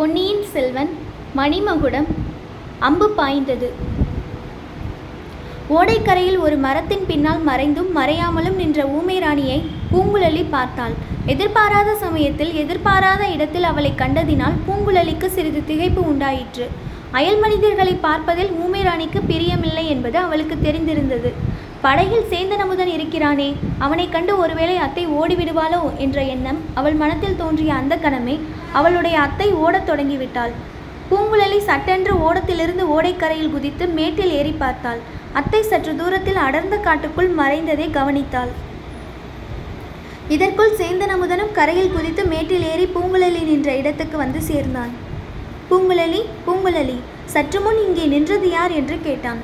பொன்னியின் செல்வன் மணிமகுடம் அம்பு பாய்ந்தது. ஓடைக்கரையில் ஒரு மரத்தின் பின்னால் மறைந்தும் மறையாமலும் நின்ற ஊமை ராணியை பூங்குழலி பார்த்தாள். எதிர்பாராத சமயத்தில் எதிர்பாராத இடத்தில் அவளை கண்டதினால் பூங்குழலிக்கு சிறிது திகைப்பு உண்டாயிற்று. அயல் மனிதர்களை பார்ப்பதில் ஊமை ராணிக்கு பிரியமில்லை என்பது அவளுக்கு தெரிந்திருந்தது. படகில் சேந்தன் அமுதன் இருக்கிறானே அவனைக் கண்டு ஒருவேளை அத்தை ஓடிவிடுவாளோ என்ற எண்ணம் அவள் மனத்தில் தோன்றிய அந்த கணமே அவளுடைய அத்தை ஓடத் தொடங்கிவிட்டாள். பூங்குழலி சட்டென்று ஓடத்திலிருந்து ஓடைக்கரையில் குதித்து மேட்டில் ஏறி பார்த்தாள். அத்தை சற்று தூரத்தில் அடர்ந்த காட்டுக்குள் மறைந்ததை கவனித்தாள். இதற்குள் சேந்தன் அமுதனும் கரையில் குதித்து மேட்டில் ஏறி பூங்குழலி நின்ற இடத்துக்கு வந்து சேர்ந்தான். பூங்குழலி பூங்குழலி சற்று முன் இங்கே நின்றது யார்? என்று கேட்டான்.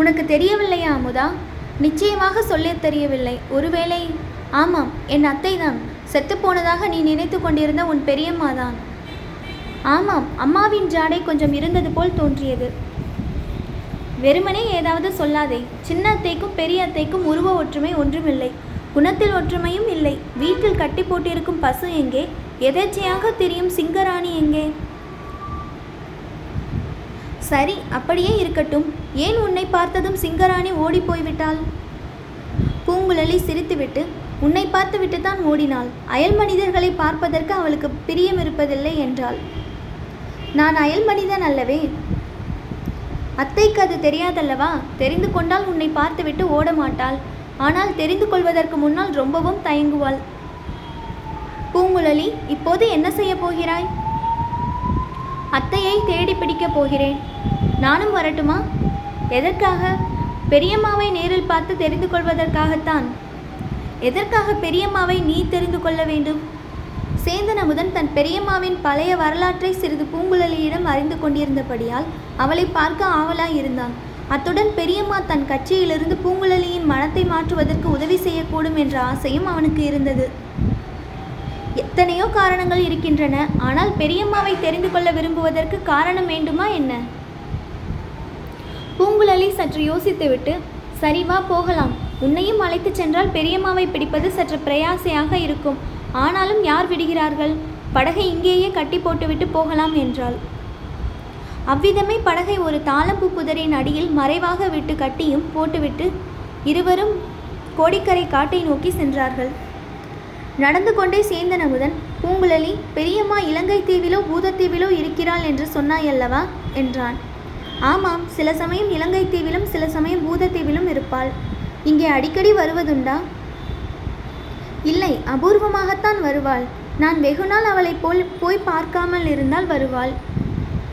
உனக்கு தெரியவில்லையா அமுதா? நிச்சயமாக சொல்லத் தெரியவில்லை. ஒருவேளை ஆமாம் என் அத்தைதான் செத்துப்போனதாக நீ நினைத்து கொண்டிருந்த உன் பெரியம்மா தான். ஆமாம் அம்மாவின் ஜாடை கொஞ்சம் இருந்தது போல் தோன்றியது. வெறுமனே ஏதாவது சொல்லாதே. சின்ன அத்தைக்கும் பெரிய அத்தைக்கும் உருவ ஒற்றுமை ஒன்றுமில்லை. குணத்தில் ஒற்றுமையும் இல்லை. வீட்டில் கட்டி போட்டிருக்கும் பசு எங்கே? எதேச்சையாக தெரியும் சிங்கராணி எங்கே? சரி அப்படியே இருக்கட்டும். ஏன் உன்னை பார்த்ததும் சிங்கராணி ஓடிப்போய்விட்டாள் பூங்குழலி சிரித்துவிட்டு உன்னை பார்த்துவிட்டு தான் ஓடினாள். அயல் மனிதர்களை பார்ப்பதற்கு அவளுக்கு பிரியம் இருப்பதில்லை என்றாள். நான் அயல் மனிதன் அல்லவே. அத்தைக்கு அது தெரியாதல்லவா? தெரிந்து கொண்டால் உன்னை பார்த்துவிட்டு ஓட மாட்டாள். ஆனால் தெரிந்து கொள்வதற்கு முன்னால் ரொம்பவும் தயங்குவாள். பூங்குழலி இப்போது என்ன செய்ய போகிறாய்? அத்தையை தேடி பிடிக்கப் போகிறேன். நானும் வரட்டுமா? எதற்காக? பெரியம்மாவை நேரில் பார்த்து தெரிந்து கொள்வதற்காகத்தான். எதற்காக பெரியம்மாவை நீ தெரிந்து கொள்ள வேண்டும்? சேந்தன் அமுதன் தன் பெரியம்மாவின் பழைய வரலாற்றை சிறிது பூங்குழலியிடம் அறிந்து கொண்டிருந்தபடியால் அவளை பார்க்க ஆவலாய் இருந்தான். அத்துடன் பெரியம்மா தன் கட்சியிலிருந்து பூங்குழலியின் மனத்தை மாற்றுவதற்கு உதவி செய்யக்கூடும் என்ற ஆசையும் அவனுக்கு இருந்தது. எத்தனையோ காரணங்கள் இருக்கின்றன. ஆனால் பெரியம்மாவை தெரிந்து கொள்ள விரும்புவதற்கு காரணம் வேண்டுமா என்ன? பூங்குழலி சற்று யோசித்துவிட்டு சரிவா போகலாம். உன்னையும் அழைத்துச் சென்றால் பெரியம்மாவை பிடிப்பது சற்று பிரயாசையாக இருக்கும். ஆனாலும் யார் விடுகிறார்கள்? படகை இங்கேயே கட்டி போட்டுவிட்டு போகலாம் என்றாள். அவ்விதமே படகை ஒரு தாளம்பூ புதரின் அடியில் மறைவாக விட்டு கட்டியும் போட்டுவிட்டு இருவரும் கோடிக்கரை காட்டை நோக்கி சென்றார்கள். நடந்து கொண்டே சேந்தன் பூங்குழலி பெரியம்மா இலங்கை தீவிலோ பூதத்தீவிலோ இருக்கிறாள் என்று சொன்னாயல்லவா? என்றான். ஆமாம் சில சமயம் இலங்கை தீவிலும் சில சமயம் பூதத்தீவிலும் இருப்பாள். இங்கே அடிக்கடி வருவதுண்டா? இல்லை அபூர்வமாகத்தான் வருவாள். நான் வெகுநாள் அவளை போல் போய் பார்க்காமல் இருந்தால் வருவாள்.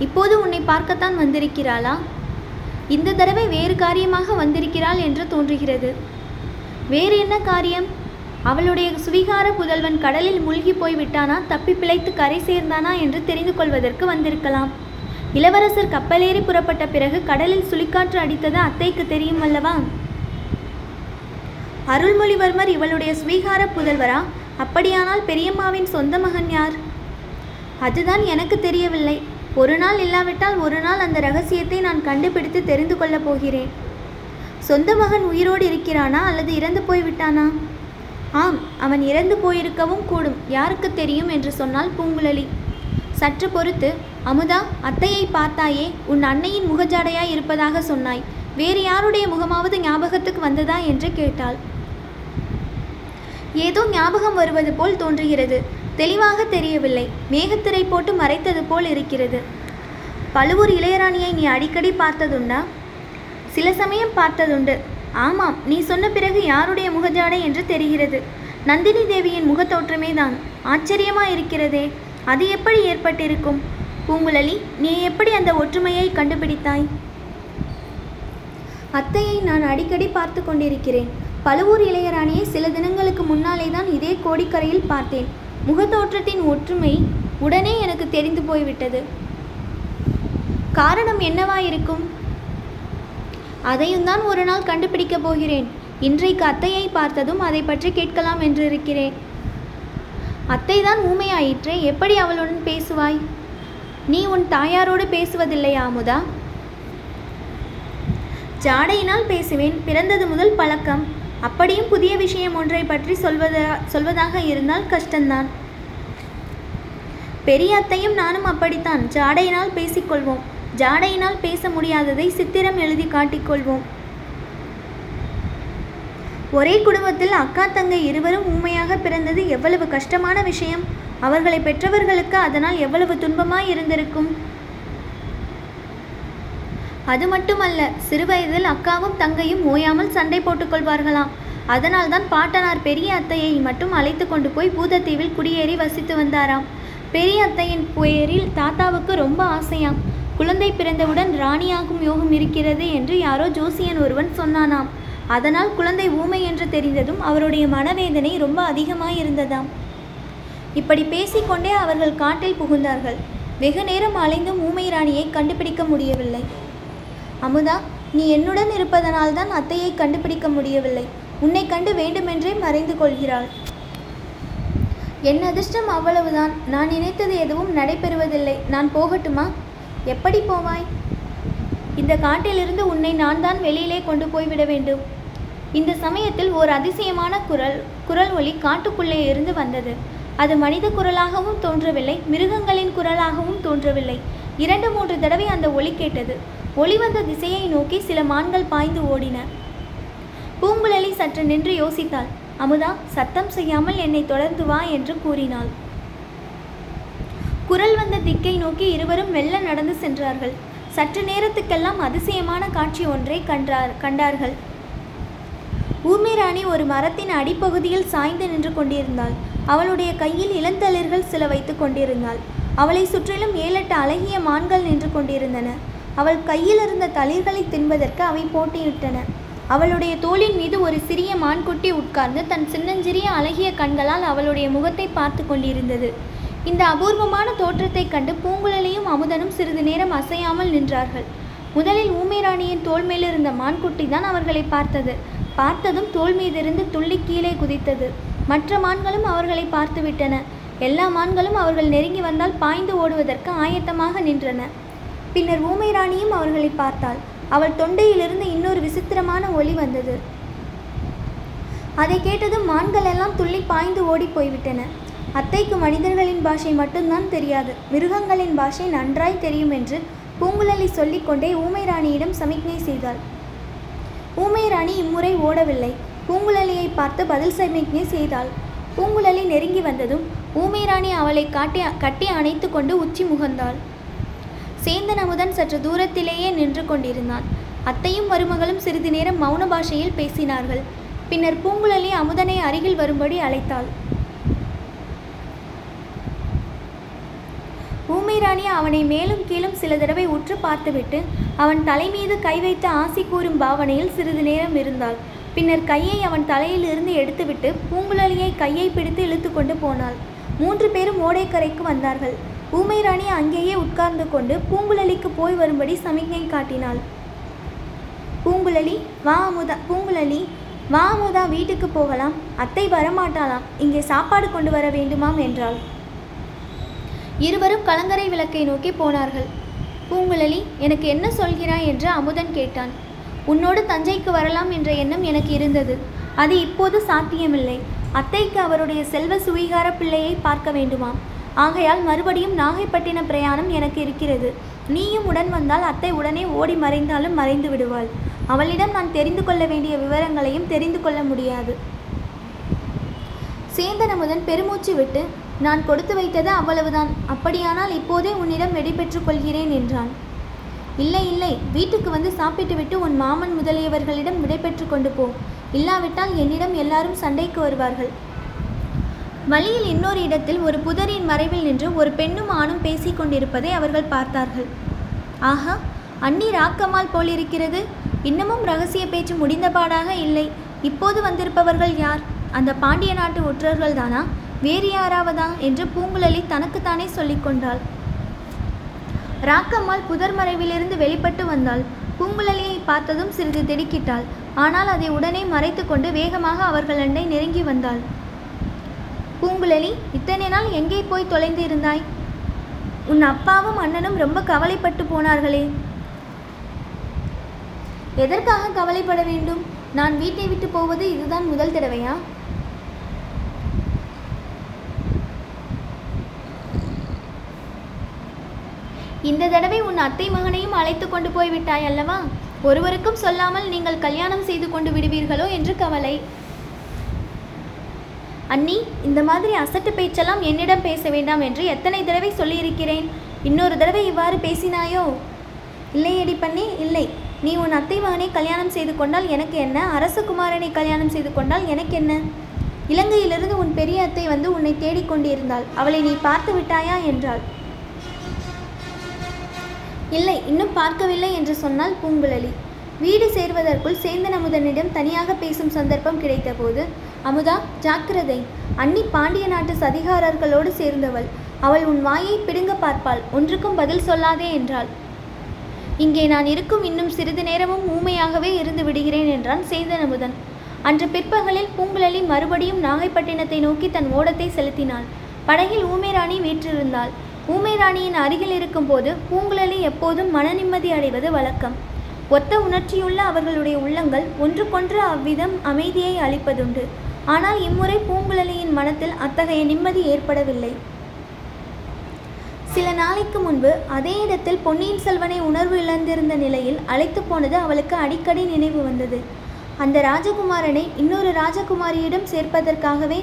இப்போது உன்னை பார்க்கத்தான் வந்திருக்கிறாளா? இந்த தடவை வேறு காரியமாக வந்திருக்கிறாள் என்று தோன்றுகிறது. வேறு என்ன காரியம்? அவளுடைய சுவிகார புதல்வன் கடலில் மூழ்கி போய் விட்டானா தப்பி பிழைத்து கரை சேர்ந்தானா என்று தெரிந்து கொள்வதற்கு வந்திருக்கலாம். இளவரசர் கப்பலேறி புறப்பட்ட பிறகு கடலில் சுழிக்காற்று அடித்தது அத்தைக்கு தெரியும் அல்லவா? அருள்மொழிவர்மர் இவளுடைய ஸ்வீகார புதல்வரா? அப்படியானால் பெரியம்மாவின் சொந்த மகன் யார்? அதுதான் எனக்கு தெரியவில்லை. ஒரு நாள் இல்லாவிட்டால் ஒரு நாள் அந்த ரகசியத்தை நான் கண்டுபிடித்து தெரிந்து கொள்ளப் போகிறேன். சொந்த மகன் உயிரோடு இருக்கிறானா அல்லது இறந்து போய்விட்டானா? ஆம் அவன் இறந்து போயிருக்கவும் கூடும். யாருக்கு தெரியும் என்று சொன்னால் பூங்குழலி. சற்று பொறுத்து அமுதா அத்தையை பார்த்தாயே உன் அன்னையின் முகஜாடையாய் இருப்பதாக சொன்னாய். வேறு யாருடைய முகமாவது ஞாபகத்துக்கு வந்ததா என்று கேட்டாள். ஏதோ ஞாபகம் வருவது போல் தோன்றுகிறது. தெளிவாக தெரியவில்லை. மேகத்திரை போட்டு மறைத்தது போல் இருக்கிறது. பழுவூர் இளையராணியை நீ அடிக்கடி பார்த்ததுண்டா? சில சமயம் பார்த்ததுண்டு. ஆமாம் நீ சொன்ன பிறகு யாருடைய முகஜாடை என்று தெரிகிறது. நந்தினி தேவியின் முகத்தோற்றமே தான். ஆச்சரியமாக இருக்கிறதே. அது எப்படி ஏற்பட்டிருக்கும்? பூங்குழலி நீ எப்படி அந்த ஒற்றுமையை கண்டுபிடித்தாய்? அத்தையை நான் அடிக்கடி பார்த்து கொண்டிருக்கிறேன். பழுவூர் இளையராணியை சில தினங்களுக்கு முன்னாலே தான் இதே கோடிக்கரையில் பார்த்தேன். முகத்தோற்றத்தின் ஒற்றுமை உடனே எனக்கு தெரிந்து போய்விட்டது. காரணம் என்னவா இருக்கும் அதையும் தான் ஒரு நாள் கண்டுபிடிக்கப் போகிறேன். இன்றைக்கு அத்தையை பார்த்ததும் அதை பற்றி கேட்கலாம் என்று இருக்கிறேன் அத்தை தான் ஊமையாயிற்றே எப்படி அவளுடன் பேசுவாய்? நீ உன் தாயாரோடு பேசுவதில்லையா அமுதா ஜாடையினால் பேசுவேன் பிறந்தது முதல் பழக்கம். அப்படியும் புதிய விஷயம் ஒன்றை பற்றி சொல்வதா சொல்வதாக இருந்தால் கஷ்டம்தான் பெரிய அத்தையும் நானும் அப்படித்தான். ஜாடையினால் பேசிக்கொள்வோம். ஜாடையினால் பேச முடியாததை சித்திரம் எழுதி காட்டிக்கொள்வோம். ஒரே குடும்பத்தில் அக்கா தங்கை இருவரும் ஊமையாக பிறந்தது எவ்வளவு கஷ்டமான விஷயம். அவர்களை பெற்றவர்களுக்கு அதனால் எவ்வளவு துன்பமாய் இருந்திருக்கும்? அது மட்டுமல்ல சிறுவயதில் அக்காவும் தங்கையும் ஓயாமல் சண்டை போட்டுக்கொள்வார்களாம் அதனால்தான் பாட்டனார் பெரிய அத்தையை மட்டும் அழைத்து கொண்டு போய் பூதத்தீவில் குடியேறி வசித்து வந்தாராம். பெரிய அத்தையின் பெயரில் தாத்தாவுக்கு ரொம்ப ஆசையாம். குழந்தை பிறந்தவுடன் ராணியாகும் யோகம் இருக்கிறது என்று யாரோ ஜோசியன் ஒருவன் சொன்னானாம். அதனால் குழந்தை ஊமை என்று தெரிந்ததும் அவருடைய மனவேதனை ரொம்ப அதிகமாயிருந்ததாம். இப்படி பேசிக்கொண்டே அவர்கள் காட்டில் புகுந்தார்கள். வெகு நேரம் அலைந்தும் ஊமை ராணியை கண்டுபிடிக்க முடியவில்லை. அமுதா நீ என்னுடன் இருப்பதனால்தான் அத்தையை கண்டுபிடிக்க முடியவில்லை. உன்னை கண்டு வேண்டுமென்றே மறைந்து கொள்கிறாள். என் அதிர்ஷ்டம் அவ்வளவுதான். நான் நினைத்தது எதுவும் நடைபெறுவதில்லை. நான் போகட்டுமா? எப்படி போவாய்? இந்த காட்டிலிருந்து உன்னை நான் தான் வெளியிலே கொண்டு போய்விட வேண்டும். இந்த சமயத்தில் ஓர் அதிசயமான குரல் குரல் ஒலி காட்டுக்குள்ளே இருந்து வந்தது. அது மனித குரலாகவும் தோன்றவில்லை மிருகங்களின் குரலாகவும் தோன்றவில்லை. இரண்டு மூன்று தடவை அந்த ஒலி கேட்டது. ஒளி வந்த திசையை நோக்கி சில மான்கள் பாய்ந்து ஓடின. பூங்குழலி சற்று நின்று யோசித்தாள். அமுதா சத்தம் செய்யாமல் என்னை தொடர்ந்து வா என்று கூறினாள். குரல் வந்த திக்கை நோக்கி இருவரும் மெல்ல நடந்து சென்றார்கள். சற்று நேரத்துக்கெல்லாம் அதிசயமான காட்சி ஒன்றை கண்டார் கண்டார்கள். ஊர்மி ராணி ஒரு மரத்தின் அடிப்பகுதியில் சாய்ந்து நின்று கொண்டிருந்தாள். அவளுடைய கையில் இளந்தளிர்கள் சில வைத்து கொண்டிருந்தாள். அவளை சுற்றிலும் ஏழெட்டு அழகிய மான்கள் நின்று கொண்டிருந்தன. அவள் கையில் இருந்த தளிர்களை தின்பதற்கு அவை போட்டியிட்டன. அவளுடைய தோளின் மீது ஒரு சிறிய மான்குட்டி உட்கார்ந்து தன் சின்னஞ்சிறிய அழகிய கண்களால் அவளுடைய முகத்தை பார்த்து கொண்டிருந்தது. இந்த அபூர்வமான தோற்றத்தைக் கண்டு பூங்குழலியும் அமுதனும் சிறிது நேரம் அசையாமல் நின்றார்கள். முதலில் ஊமைராணியின் தோல் மேலிருந்த மான்குட்டி தான் அவர்களை பார்த்தது. பார்த்ததும் தோல் மீதிருந்து துள்ளி கீழே குதித்தது. மற்ற மான்களும் அவர்களை பார்த்துவிட்டன. எல்லா மான்களும் அவர்கள் நெருங்கி வந்தால் பாய்ந்து ஓடுவதற்கு ஆயத்தமாக நின்றன. பின்னர் ஊமை ராணியும் அவர்களை பார்த்தாள். அவள் தொண்டையிலிருந்து இன்னொரு விசித்திரமான ஒளி வந்தது. அதை கேட்டதும் மான்கள் எல்லாம் துள்ளி பாய்ந்து ஓடி போய்விட்டன. அத்தைக்கு மனிதர்களின் பாஷை மட்டும்தான் தெரியாது. மிருகங்களின் பாஷை நன்றாய் தெரியும் என்று பூங்குழலி சொல்லிக்கொண்டே ஊமை ராணியிடம் சமிக்ஞை செய்தாள். ஊமை ராணி இம்முறை ஓடவில்லை. பூங்குழலியை பார்த்து பதில் சமிக்ஞை செய்தாள். பூங்குழலி நெருங்கி வந்ததும் ஊமை ராணி அவளை காட்டி கட்டி அணைத்து கொண்டு உச்சி முகந்தாள். சேந்தன் அமுதன் சற்று தூரத்திலேயே நின்று கொண்டிருந்தான். அத்தையும் மருமகளும் சிறிது நேரம் மௌன பாஷையில் பேசினார்கள். பின்னர் பூங்குழலி அமுதனை அருகில் வரும்படி அழைத்தாள். ராணி அவனை மேலும் கீழும் சில தடவை உற்று பார்த்துவிட்டு அவன் தலை மீது கை வைத்து ஆசி கூறும் பாவனையில் சிறிது நேரம் இருந்தாள். பின்னர் கையை அவன் தலையில் இருந்து எடுத்துவிட்டு பூங்குழலியை கையை பிடித்து இழுத்து கொண்டு போனாள். மூன்று பேரும் ஓடைக்கரைக்கு வந்தார்கள். ஊமை ராணி அங்கேயே உட்கார்ந்து கொண்டு பூங்குழலிக்கு போய் வரும்படி சமிக்ஞை காட்டினாள். பூங்குழலி வா அமுதா பூங்குழலி வா அமுதா வீட்டுக்கு போகலாம். அத்தை வரமாட்டாளாம். இங்கே சாப்பாடு கொண்டு வர வேண்டுமாம் என்றாள். இருவரும் கலங்கரை விளக்கை நோக்கி போனார்கள். பூங்குழலி எனக்கு என்ன சொல்கிறாய்? என்று அமுதன் கேட்டான். உன்னோடு தஞ்சைக்கு வரலாம் என்ற எண்ணம் எனக்கு இருந்தது. அது இப்போது சாத்தியமில்லை. அத்தைக்கு அவருடைய செல்வ சுவீகார பிள்ளையை பார்க்க வேண்டுமாம். ஆகையால் மறுபடியும் நாகைப்பட்டின பிரயாணம் எனக்கு இருக்கிறது. நீயும் உடன் வந்தால் அத்தை உடனே ஓடி மறைந்தாலும் மறைந்து விடுவாள். அவளிடம் நான் தெரிந்து கொள்ள வேண்டிய விவரங்களையும் தெரிந்து கொள்ள முடியாது. சேந்தனமுதன் பெருமூச்சு விட்டு நான் கொடுத்து வைத்தது அவ்வளவுதான். அப்படியானால் இப்போதே உன்னிடம் வெடிபெற்றுக் கொள்கிறேன் என்றான். இல்லை இல்லை வீட்டுக்கு வந்து சாப்பிட்டுவிட்டு உன் மாமன் முதலியவர்களிடம் விடைபெற்று கொண்டு போ. இல்லாவிட்டால் என்னிடம் எல்லாரும் சண்டைக்கு வருவார்கள். வழியில் இன்னொரு இடத்தில் ஒரு புதரின் மறைவில் நின்று ஒரு பெண்ணும் ஆணும் பேசிக் கொண்டிருப்பதை அவர்கள் பார்த்தார்கள். ஆஹா அண்ணி ராக்கம்மாள் போலிருக்கிறது. இன்னமும் ரகசிய பேச்சு முடிந்தபாடாக இல்லை. இப்போது வந்திருப்பவர்கள் யார்? அந்த பாண்டிய நாட்டு ஒற்றர்கள் தானா வேறு யாராவதா? என்று பூங்குழலி தனக்குத்தானே சொல்லிக்கொண்டாள் ராக்கம்மாள் புதர் மறைவிலிருந்து வெளிப்பட்டு வந்தாள். பூங்குழலியை பார்த்ததும் சிறிது திடுக்கிட்டாள். ஆனால் அதை உடனே மறைத்து கொண்டு வேகமாக அவர்கள் அண்டை நெருங்கி வந்தாள். பூங்குழலி இத்தனை நாள் எங்கே போய் தொலைந்து இருந்தாய் உன் அப்பாவும் அண்ணனும் ரொம்ப கவலைப்பட்டு போனார்களே. எதற்காக கவலைப்பட வேண்டும்? நான் வீட்டை விட்டு போவது இதுதான் முதல் தடவையா? இந்த தடவை உன் அத்தை மகனையும் அழைத்து கொண்டு போய்விட்டாய் அல்லவா? ஒருவருக்கும் சொல்லாமல் நீங்கள் கல்யாணம் செய்து கொண்டு விடுவீர்களோ என்று கவலை. அண்ணி இந்த மாதிரி அசட்டு பேச்செல்லாம் என்னிடம் பேச வேண்டாம் என்று எத்தனை தடவை சொல்லியிருக்கிறேன். இன்னொரு தடவை இவ்வாறு பேசினாயோ? இல்லையடி பண்ணி இல்லை. நீ உன் அத்தை மகனை கல்யாணம் செய்து கொண்டால் எனக்கு என்ன? அரசகுமாரனை கல்யாணம் செய்து கொண்டால் எனக்கு என்ன? இலங்கையிலிருந்து உன் பெரிய அத்தை வந்து உன்னை தேடிக்கொண்டிருந்தாள் அவளை நீ பார்த்து விட்டாயா? என்றாள். இல்லை இன்னும் பார்க்கவில்லை என்று சொன்னால் பூங்குழலி. வீடு சேர்வதற்குள் சேந்தன் அமுதனிடம் தனியாக பேசும் சந்தர்ப்பம் கிடைத்தபோது அமுதா ஜாக்கிரதை. அன்னி பாண்டிய நாட்டு சதிகாரர்களோடு சேர்ந்தவள். அவள் உன் வாயை பிடுங்க பார்ப்பாள். ஒன்றுக்கும் பதில் சொல்லாதே என்றாள். இங்கே நான் இருக்கும் இன்னும் சிறிது நேரமும் ஊமையாகவே இருந்து விடுகிறேன் என்றான் சேந்தன் அமுதன். அன்று பிற்பகலில் பூங்குழலி மறுபடியும் நாகைப்பட்டினத்தை நோக்கி தன் ஓடத்தை செலுத்தினாள். படகில் ஊமேராணி வீற்றிருந்தாள். ஊமைராணியின் அருகில் இருக்கும்போது பூங்குழலி எப்போதும் மன நிம்மதி அடைவது வழக்கம். ஒத்த உணர்ச்சியுள்ள அவர்களுடைய உள்ளங்கள் ஒன்றுக்கொன்று அவ்விதம் அமைதியை அளிப்பதுண்டு. ஆனால் இம்முறை பூங்குழலியின் மனத்தில் அத்தகைய நிம்மதி ஏற்படவில்லை. சில நாளைக்கு முன்பு அதே இடத்தில் பொன்னியின் செல்வனை உணர்வு இழந்திருந்த நிலையில் அழைத்து போனது அவளுக்கு அடிக்கடி நினைவு வந்தது. அந்த ராஜகுமாரனை இன்னொரு ராஜகுமாரியிடம் சேர்ப்பதற்காகவே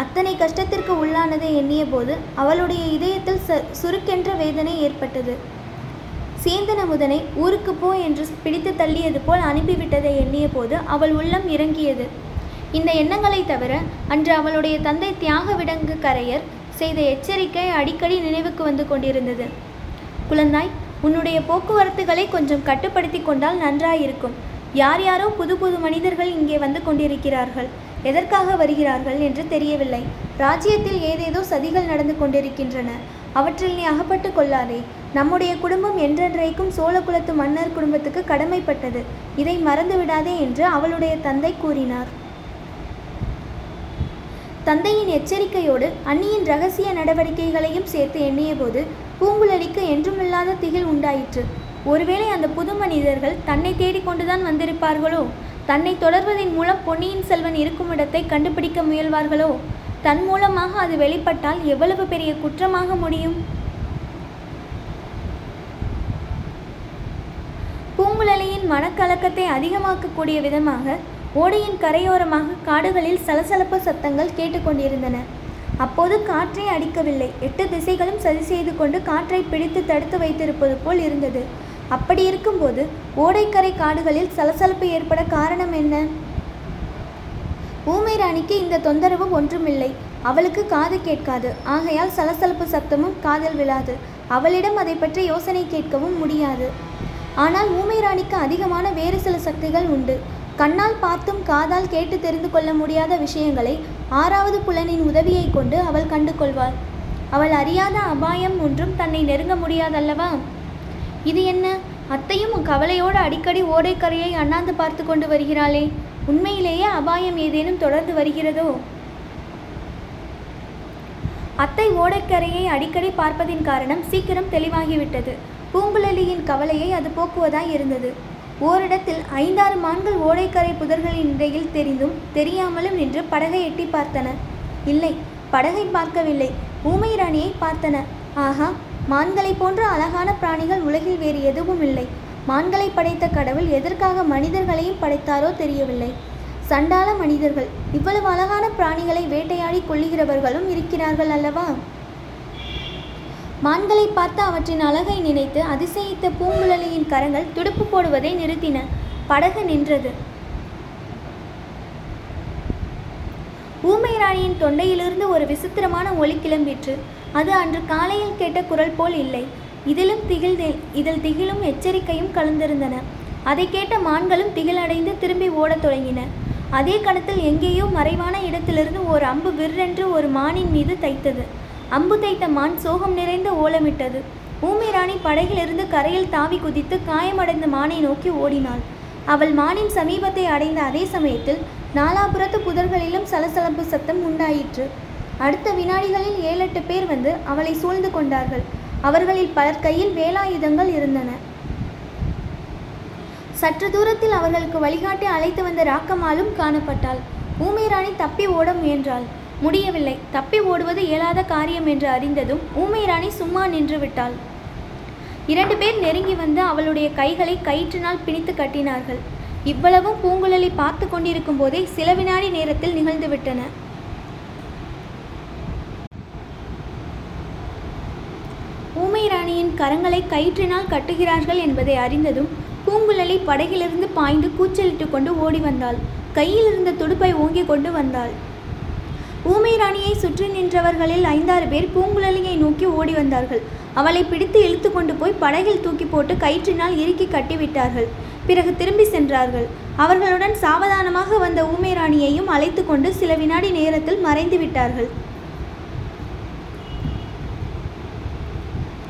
அத்தனை கஷ்டத்திற்கு உள்ளானதை எண்ணிய போது அவளுடைய இதயத்தில் ச சுருக்கென்ற வேதனை ஏற்பட்டது. சேந்தன் அமுதனை ஊருக்கு போ என்று பிடித்து தள்ளியது போல் அனுப்பிவிட்டதை எண்ணிய போது அவள் உள்ளம் இறங்கியது. இந்த எண்ணங்களை தவிர அன்று அவளுடைய தந்தை தியாக விடங்கு கரையர் செய்த எச்சரிக்கை அடிக்கடி நினைவுக்கு வந்து கொண்டிருந்தது. குழந்தாய் உன்னுடைய போக்குவரத்துகளை கொஞ்சம் கட்டுப்படுத்தி கொண்டால் நன்றாயிருக்கும். யார் யாரோ புது புது மனிதர்கள் இங்கே வந்து கொண்டிருக்கிறார்கள். எதற்காக வருகிறார்கள் என்று தெரியவில்லை. ராஜ்யத்தில் ஏதேதோ சதிகள் நடந்து கொண்டிருக்கின்றன. அவற்றில் நீ அகப்பட்டு கொள்ளாதே. நம்முடைய குடும்பம் என்றென்றைக்கும் சோழ குலத்து மன்னர் குடும்பத்துக்கு கடமைப்பட்டது. இதை மறந்து விடாதே என்று அவளுடைய தந்தை கூறினார். தந்தையின் எச்சரிக்கையோடு அன்னியின் ரகசிய நடவடிக்கைகளையும் சேர்த்து எண்ணியபோது பூங்குழலிக்கு என்றுமில்லாத திகில் உண்டாயிற்று. ஒருவேளை அந்த புது மனிதர்கள் தன்னை தேடிக்கொண்டுதான் வந்திருப்பார்களோ? தன்னை தொடர்வதன் மூலம் பொன்னியின் செல்வன் இருக்கும் இடத்தை கண்டுபிடிக்க முயல்வார்களோ? தன் மூலமாக அது வெளிப்பட்டால் எவ்வளவு பெரிய குற்றமாக முடியும்? பூங்குழலியின் மனக்கலக்கத்தை அதிகமாக்கக்கூடிய விதமாக ஓடையின் கரையோரமாக காடுகளில் சலசலப்பு சத்தங்கள் கேட்டுக்கொண்டிருந்தன அப்போது காற்றே அடிக்கவில்லை. எட்டு திசைகளும் சதி செய்து கொண்டு காற்றை பிடித்து தடுத்து வைத்திருப்பது போல் இருந்தது. அப்படி இருக்கும்போது ஓடைக்கரை காடுகளில் சலசலப்பு ஏற்பட காரணம் என்ன? ஊமை ராணிக்கு இந்த தொந்தரவு ஒன்றுமில்லை. அவளுக்கு காது கேட்காது. ஆகையால் சலசலப்பு சத்தமும் காதல் விழாது. அவளிடம் அதை பற்றி யோசனை கேட்கவும் முடியாது. ஆனால் ஊமை ராணிக்கு அதிகமான வேறு சில சக்திகள் உண்டு. கண்ணால் பார்த்தும் காதால் கேட்டு தெரிந்து கொள்ள முடியாத விஷயங்களை ஆறாவது புலனின் உதவியை கொண்டு அவள் கண்டு கொள்வாள் அவள் அறியாத அபாயம் ஒன்றும் தன்னை நெருங்க முடியாதல்லவா? இது என்ன? அத்தையும் கவலையோடு அடிக்கடி ஓடைக்கரையை அண்ணாந்து பார்த்து கொண்டு வருகிறாளே. உண்மையிலேயே அபாயம் ஏதேனும் தொடர்ந்து வருகிறதோ? அத்தை ஓடைக்கரையை அடிக்கடி பார்ப்பதின் காரணம் சீக்கிரம் தெளிவாகிவிட்டது. பூங்குழலியின் கவலையை அது போக்குவதாய் இருந்தது. ஓரிடத்தில் ஐந்தாறு மான்கள் ஓடைக்கரை புதர்களின் இடையில் தெரிந்தும் தெரியாமலும் நின்று படகை எட்டி பார்த்தன. இல்லை படகை பார்க்கவில்லை. ஊமை ராணியை பார்த்தன. ஆஹா மான்களை போன்ற அழகான பிராணிகள் உலகில் வேறு எதுவும் இல்லை. மான்களை படைத்த கடவுள் எதற்காக மனிதர்களையும் படைத்தாரோ தெரியவில்லை. சண்டால மனிதர்கள் இவ்வளவு அழகான பிராணிகளை வேட்டையாடி கொள்ளுகிறவர்களும் இருக்கிறார்கள் அல்லவா? மான்களை பார்த்து அவற்றின் அழகை நினைத்து அதிசயித்த பூங்குழலியின் கரங்கள் துடுப்பு போடுவதை நிறுத்தின. படகு நின்றது. ஊமை ராணியின் தொண்டையிலிருந்து ஒரு விசித்திரமான ஒளி கிளம்பிற்று. அது அன்று காலையில் கேட்ட குரல் போல் இல்லை. இதிலும் திகில் இதில் திகிலும் எச்சரிக்கையும் கலந்திருந்தன. அதை கேட்ட மான்களும் திகிலடைந்து திரும்பி ஓடத் தொடங்கின. அதே கணத்தில் எங்கேயோ மறைவான இடத்திலிருந்து ஒரு அம்பு விற்றென்று ஒரு மானின் மீது தைத்தது. அம்பு தைத்த மான் சோகம் நிறைந்த ஓலமிட்டது. ஊமை ராணி படகிலிருந்து கரையில் தாவி குதித்து காயமடைந்த மானை நோக்கி ஓடினாள். அவள் மானின் சமீபத்தை அடைந்த அதே சமயத்தில் நாலாபுரத்து புதர்களிலும் சலசலப்பு சத்தம் உண்டாயிற்று. அடுத்த வினாடிகளில் ஏழெட்டு பேர் வந்து அவளை சூழ்ந்து கொண்டார்கள். அவர்களில் பலர் கையில் வேலாயுதங்கள் இருந்தன. சற்று தூரத்தில் அவர்களுக்கு வழிகாட்டி அழைத்து வந்த ராக்கமாலும் காணப்பட்டாள். ஊமை ராணி தப்பி ஓட முயன்றாள். முடியவில்லை. தப்பி ஓடுவது இயலாத காரியம் என்று அறிந்ததும் ஊமைராணி சும்மா நின்று விட்டாள். இரண்டு பேர் நெருங்கி வந்து அவளுடைய கைகளை கயிற்றினால் பிணித்து கட்டினார்கள். இவ்வளவும் பூங்குழலி பார்த்து கொண்டிருக்கும் போதே சில வினாடி நேரத்தில் நிகழ்ந்துவிட்டன ஊமை ராணியின் கரங்களை கயிற்றினால் கட்டுகிறார்கள் என்பதை அறிந்ததும் பூங்குழலி படகிலிருந்து பாய்ந்து கூச்சலிட்டு கொண்டு ஓடி வந்தாள். கையில் இருந்த துடுப்பை ஓங்கிக் கொண்டு வந்தாள். ஊமை ராணியை சுற்றி நின்றவர்களில் ஐந்தாறு பேர் பூங்குழலியை நோக்கி ஓடி வந்தார்கள். அவளை பிடித்து இழுத்து கொண்டு போய் படகில் தூக்கி போட்டு கயிற்றினால் இறுக்கி கட்டிவிட்டார்கள். பிறகு திரும்பி சென்றார்கள். அவர்களுடன் சாவதானமாக வந்த ஊமை ராணியையும் அழைத்து கொண்டு சில வினாடி நேரத்தில் மறைந்து விட்டார்கள்.